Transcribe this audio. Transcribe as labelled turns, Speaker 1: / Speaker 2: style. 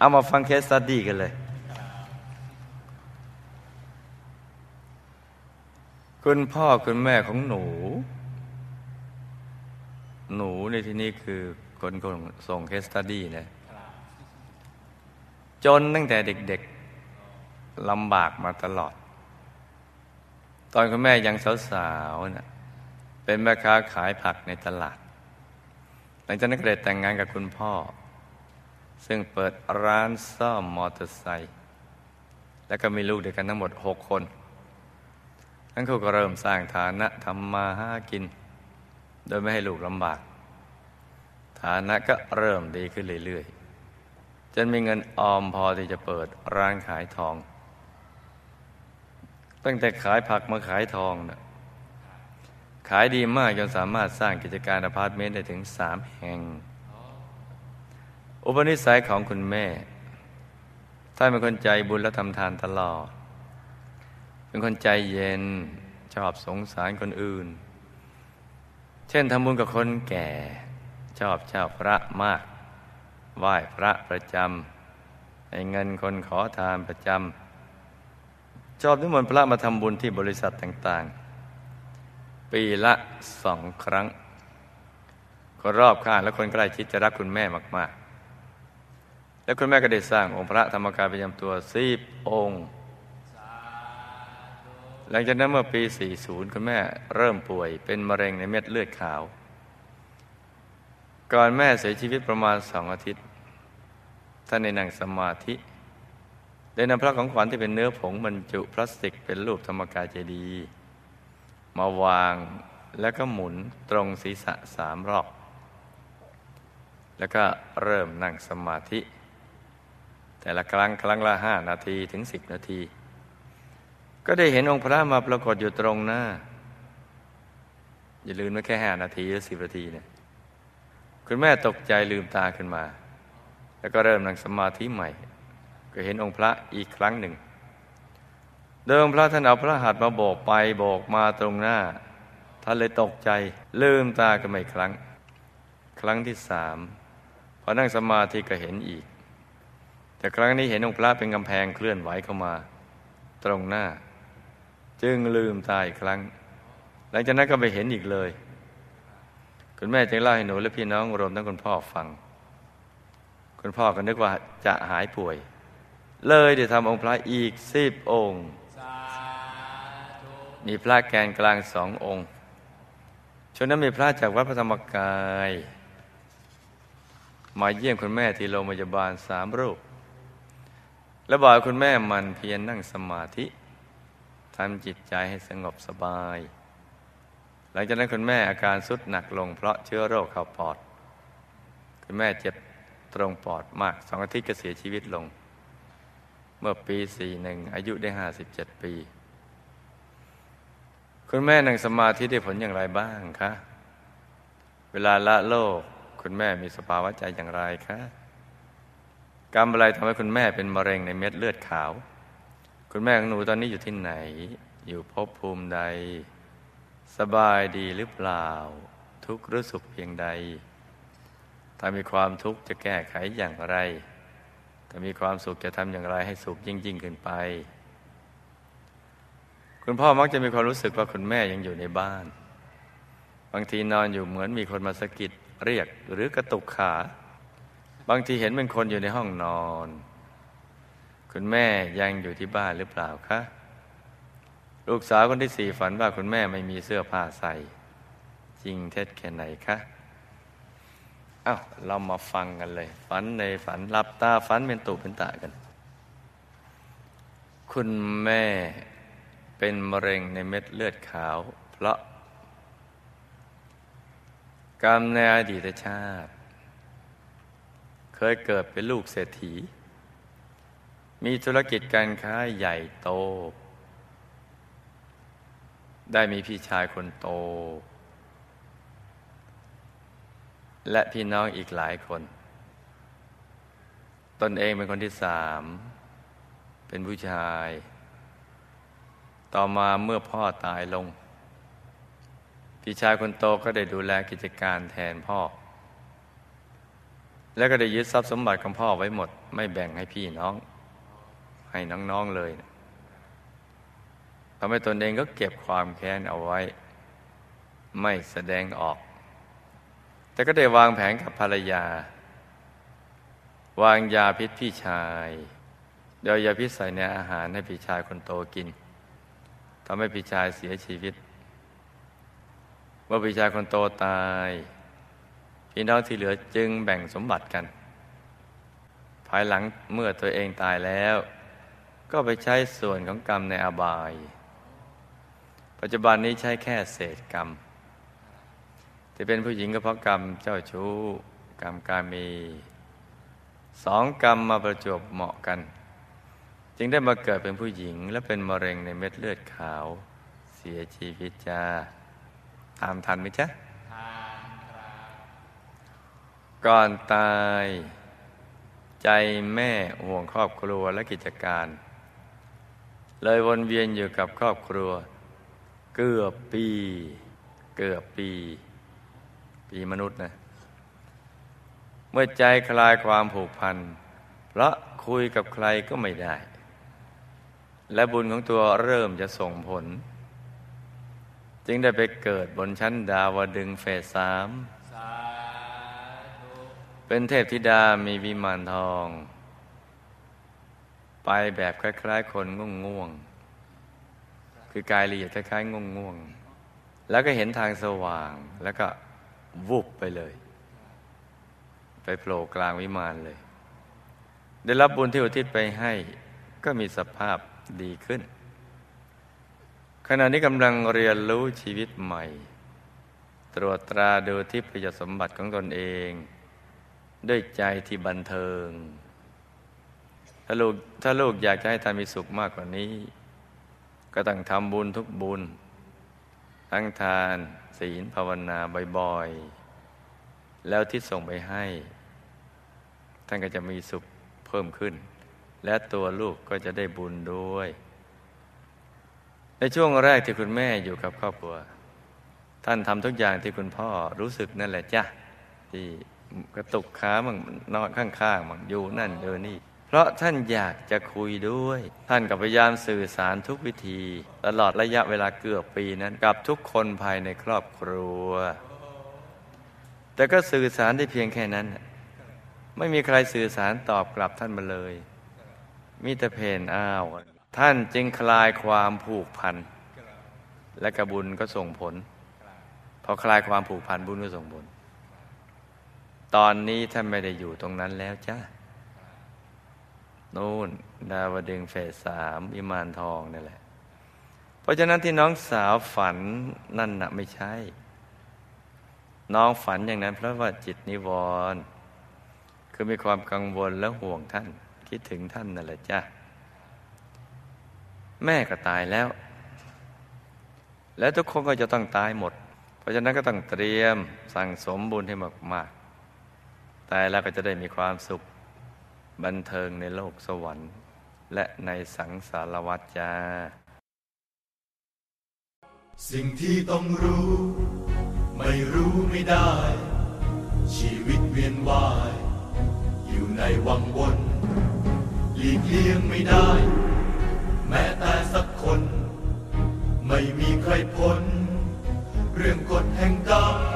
Speaker 1: เอามาฟัง case study กันเลย คุณพ่อคุณแม่ของหนู หนูในที่นี้คือคนคนส่ง case study นะจนตั้งแต่เด็กๆลำบากมาตลอด ตอนคุณแม่ยังสาวๆนะ่ะเป็นแม่ค้าขายผักในตลาด หลังจากนั้นก็ได้แต่งงานกับคุณพ่อ ซึ่งเปิดร้านซ่อมมอเตอร์ไซค์แล้วก็มีลูกเด็กกันทั้งหมดหกคน ทั้งคู่ก็เริ่มสร้างฐานะทำมาหากิน โดยไม่ให้ลูกลำบาก ฐานะก็เริ่มดีขึ้นเรื่อยๆ จนมีเงินออมพอที่จะเปิดร้านขายทอง ตั้งแต่ขายผักมาขายทองนะ่ะขายดีมากจนสามารถสร้างกิจการอพาร์ตเมนต์ได้ถึงสามแห่ง อุปนิสัยของคุณแม่ถ้าเป็นคนใจบุญและทำทานตลอด เป็นคนใจเย็นชอบสงสารคนอื่น เช่นทำบุญกับคนแก่ ชอบเจ้าพระมาก ไหว้พระประจำให้เงินคนขอทานประจำชอบนิมนต์พระมาทำบุญที่บริษัทต่างๆ ปีละสองครั้งคนรอบข้างและคนใกล้ชิดจะรักคุณแม่มาก และคุณแม่ก็ได้สร้างองค์พระธรรมกายประจำตัวสิบองค์ หลังจากนั้นเมื่อปี 40 คุณแม่เริ่มป่วยเป็นมะเร็งในเม็ดเลือดขาว ก่อนแม่เสียชีวิตประมาณสองอาทิตย์ ท่านในนั่งสมาธิ ได้นำพระของขวัญที่เป็นเนื้อผงบรรจุพลาสติกเป็นรูปธรรมกายเจดีย์มาวางแล้วก็หมุนตรงศีรษะสามรอบ แล้วก็เริ่มนั่งสมาธิ แต่ละครั้งครั้งละห้านาทีถึงสิบนาที ก็ได้เห็นองค์พระมาปรากฏอยู่ตรงหน้า อย่าลืมว่าแค่ห้านาทีหรือสิบนาทีเนี่ยคุณแม่ตกใจลืมตาขึ้นมา แล้วก็เริ่มนั่งสมาธิใหม่ ก็เห็นองค์พระอีกครั้งหนึ่ง เดิมพระท่านเอาพระหัตถ์มาโบกไปโบกมาตรงหน้า ท่านเลยตกใจลืมตากันไม่ครั้ง ครั้งที่สามพอนั่งสมาธิก็เห็นอีก แต่ครั้งนี้เห็นองค์พระเป็นกำแพงเคลื่อนไหวเข้ามาตรงหน้า จึงลืมตาอีกครั้ง หลังจากนั้นก็ไปเห็นอีกเลย คุณแม่จึงเล่าให้หนูและพี่น้องรวมทั้งคุณพ่อฟัง คุณพ่อก็นึกว่าจะหายป่วย เลยเดี๋ยวทำองค์พระอีกสิบองค์ มีพระแกนกลางสององค์ช่วงนั้นมีพระจากวัดพระธรรมกาย มาเยี่ยมคุณแม่ที่โรงพยาบาลสามรูป แล้วบอกคุณแม่มันเพียรนนั่งสมาธิทำจิตใจให้สงบสบาย หลังจากนั้นคุณแม่อาการสุดหนักลง เพราะเชื้อโรคเข้าปอด คุณแม่เจ็บตรงปอดมากสองอาทิตย์ก็เสียชีวิตลง เมื่อปีสี่หนึ่งอายุได้ห้าสิบเจ็ดปี คุณแม่นั่งสมาธิได้ผลอย่างไรบ้างคะ เวลาละโลก คุณแม่มีสภาวะใจอย่างไรคะ กรรมอะไรทำให้คุณแม่เป็นมะเร็งในเม็ดเลือดขาว คุณแม่ของหนูตอนนี้อยู่ที่ไหน อยู่ภพภูมิใด สบายดีหรือเปล่า ทุกข์หรือสุขเพียงใด ถ้ามีความทุกข์จะแก้ไขอย่างไร ถ้ามีความสุขจะทำอย่างไรให้สุขยิ่งยิ่งขึ้นไป คุณพ่อมักจะมีความรู้สึกว่าคุณแม่ยังอยู่ในบ้าน บางทีนอนอยู่เหมือนมีคนมาสะกิดเรียกหรือกระตุกขา บางทีเห็นเป็นคนอยู่ในห้องนอน คุณแม่ยังอยู่ที่บ้านหรือเปล่าคะ ลูกสาวคนที่สี่ฝันว่าคุณแม่ไม่มีเสื้อผ้าใส่ จริงเท็จแค่ไหนคะอ้าวเรามาฟังกันเลย ฝันในฝันหลับตาฝันเป็นตุเป็นตากัน คุณแม่เป็นมะเร็งในเม็ดเลือดขาว เพราะ กรรมในอดีตชาติ เคยเกิดเป็นลูกเศรษฐี มีธุรกิจการค้าใหญ่โต ได้มีพี่ชายคนโต และพี่น้องอีกหลายคน ตนเองเป็นคนที่สาม เป็นผู้ชาย ต่อมาเมื่อพ่อตายลง พี่ชายคนโตก็ได้ดูแลกิจการแทนพ่อ แล้วก็ได้ยึดทรัพย์สมบัติของพ่อไว้หมด ไม่แบ่งให้พี่น้อง ให้น้องๆเลยทำให้ตนเองก็เก็บความแค้นเอาไว้ ไม่แสดงออก แต่ก็ได้วางแผนกับภรรยา วางยาพิษพี่ชายโดยยาพิษใส่ในอาหารให้พี่ชายคนโตกินทำให้พี่ชายเสียชีวิตเมื่อพี่ชายคนโตตาย พี่น้องที่เหลือจึงแบ่งสมบัติกัน ภายหลังเมื่อตัวเองตายแล้ว ก็ไปใช้ส่วนของกรรมในอบาย ปัจจุบันนี้ใช้แค่เศษกรรม จะเป็นผู้หญิงก็เพราะกรรมเจ้าชู้ กรรมกามีสองกรรมมาประจบเหมาะกัน จึงได้มาเกิดเป็นผู้หญิงและเป็นมะเร็งในเม็ดเลือดขาว เสียชีวิตจ้าตามทันไหมจ๊ะ ก่อนตาย ใจแม่ห่วงครอบครัวและกิจการ เลยวนเวียนอยู่กับครอบครัว เกือบปี เกือบปี ปีมนุษย์นะ เมื่อใจคลายความผูกพันเพราะคุยกับใครก็ไม่ได้ และบุญของตัวเริ่มจะส่งผล จึงได้ไปเกิดบนชั้นดาวดึงเฟสสาม เป็นเทพธิดามีวิมานทอง ไปแบบคล้าย ๆ คนง่วงง่วง คือกายละเอียดคล้ายๆง่วงง่วง แล้วก็เห็นทางสว่างแล้วก็วุบไปเลย ไปโผล่กลางวิมานเลย ได้รับบุญที่อุทิศไปให้ก็มีสภาพดีขึ้น ขณะนี้กำลังเรียนรู้ชีวิตใหม่ ตรวจตราดูทิพยสมบัติของตนเอง ด้วยใจที่บันเทิง ถ้าลูกถ้าลูกอยากจะให้ท่านมีสุขมากกว่านี้ ก็ต้องทำบุญทุกบุญ ทั้งทานศีลภาวนาบ่อยๆ แล้วที่ส่งไปให้ ท่านก็จะมีสุขเพิ่มขึ้น และตัวลูกก็จะได้บุญด้วย ในช่วงแรกที่คุณแม่อยู่กับครอบครัว ท่านทำทุกอย่างที่คุณพ่อรู้สึกนั่นแหละจ้ะที่ กระตุกขามั่งนอนข้างๆมั่งอยู่นั่นเดินนี่ เพราะท่านอยากจะคุยด้วย ท่านก็พยายามสื่อสารทุกวิธี ตลอดระยะเวลาเกือบปีนั้นกับทุกคนภายในครอบครัว แต่ก็สื่อสารได้เพียงแค่นั้น ไม่มีใครสื่อสารตอบกลับท่านมาเลยมีแต่เพนอ้าว ท่านจึงคลายความผูกพัน และกระบุญก็ส่งผลพอคลายความผูกพันบุญก็ส่งผล ตอนนี้ท่านไม่ได้อยู่ตรงนั้นแล้วจ้านู่น ดาวดึงเฟสสามอิมานทองนี่แหละ เพราะฉะนั้นที่น้องสาวฝันนั่นนะไม่ใช่ น้องฝันอย่างนั้น เพราะว่าจิตนิวรณ์คือมีความกังวลและห่วงท่าน คิดถึงท่านนั่นแหละจ้าแม่ก็ตายแล้ว และทุกคนก็จะต้องตายหมด เพราะฉะนั้นก็ต้องเตรียมสั่งสมบุญให้มาก ตายแล้วก็จะได้มีความสุขบันเทิงในโลกสวรรค์ และในสังสารวัฏจ้า
Speaker 2: สิ่งที่ต้องรู้ ไม่รู้ไม่ได้ ชีวิตเวียนว่าย อยู่ในวังวนหลีกเลี่ยงไม่ได้ แม้แต่สักคน ไม่มีใครพ้น เรื่องกฎแห่งกรรม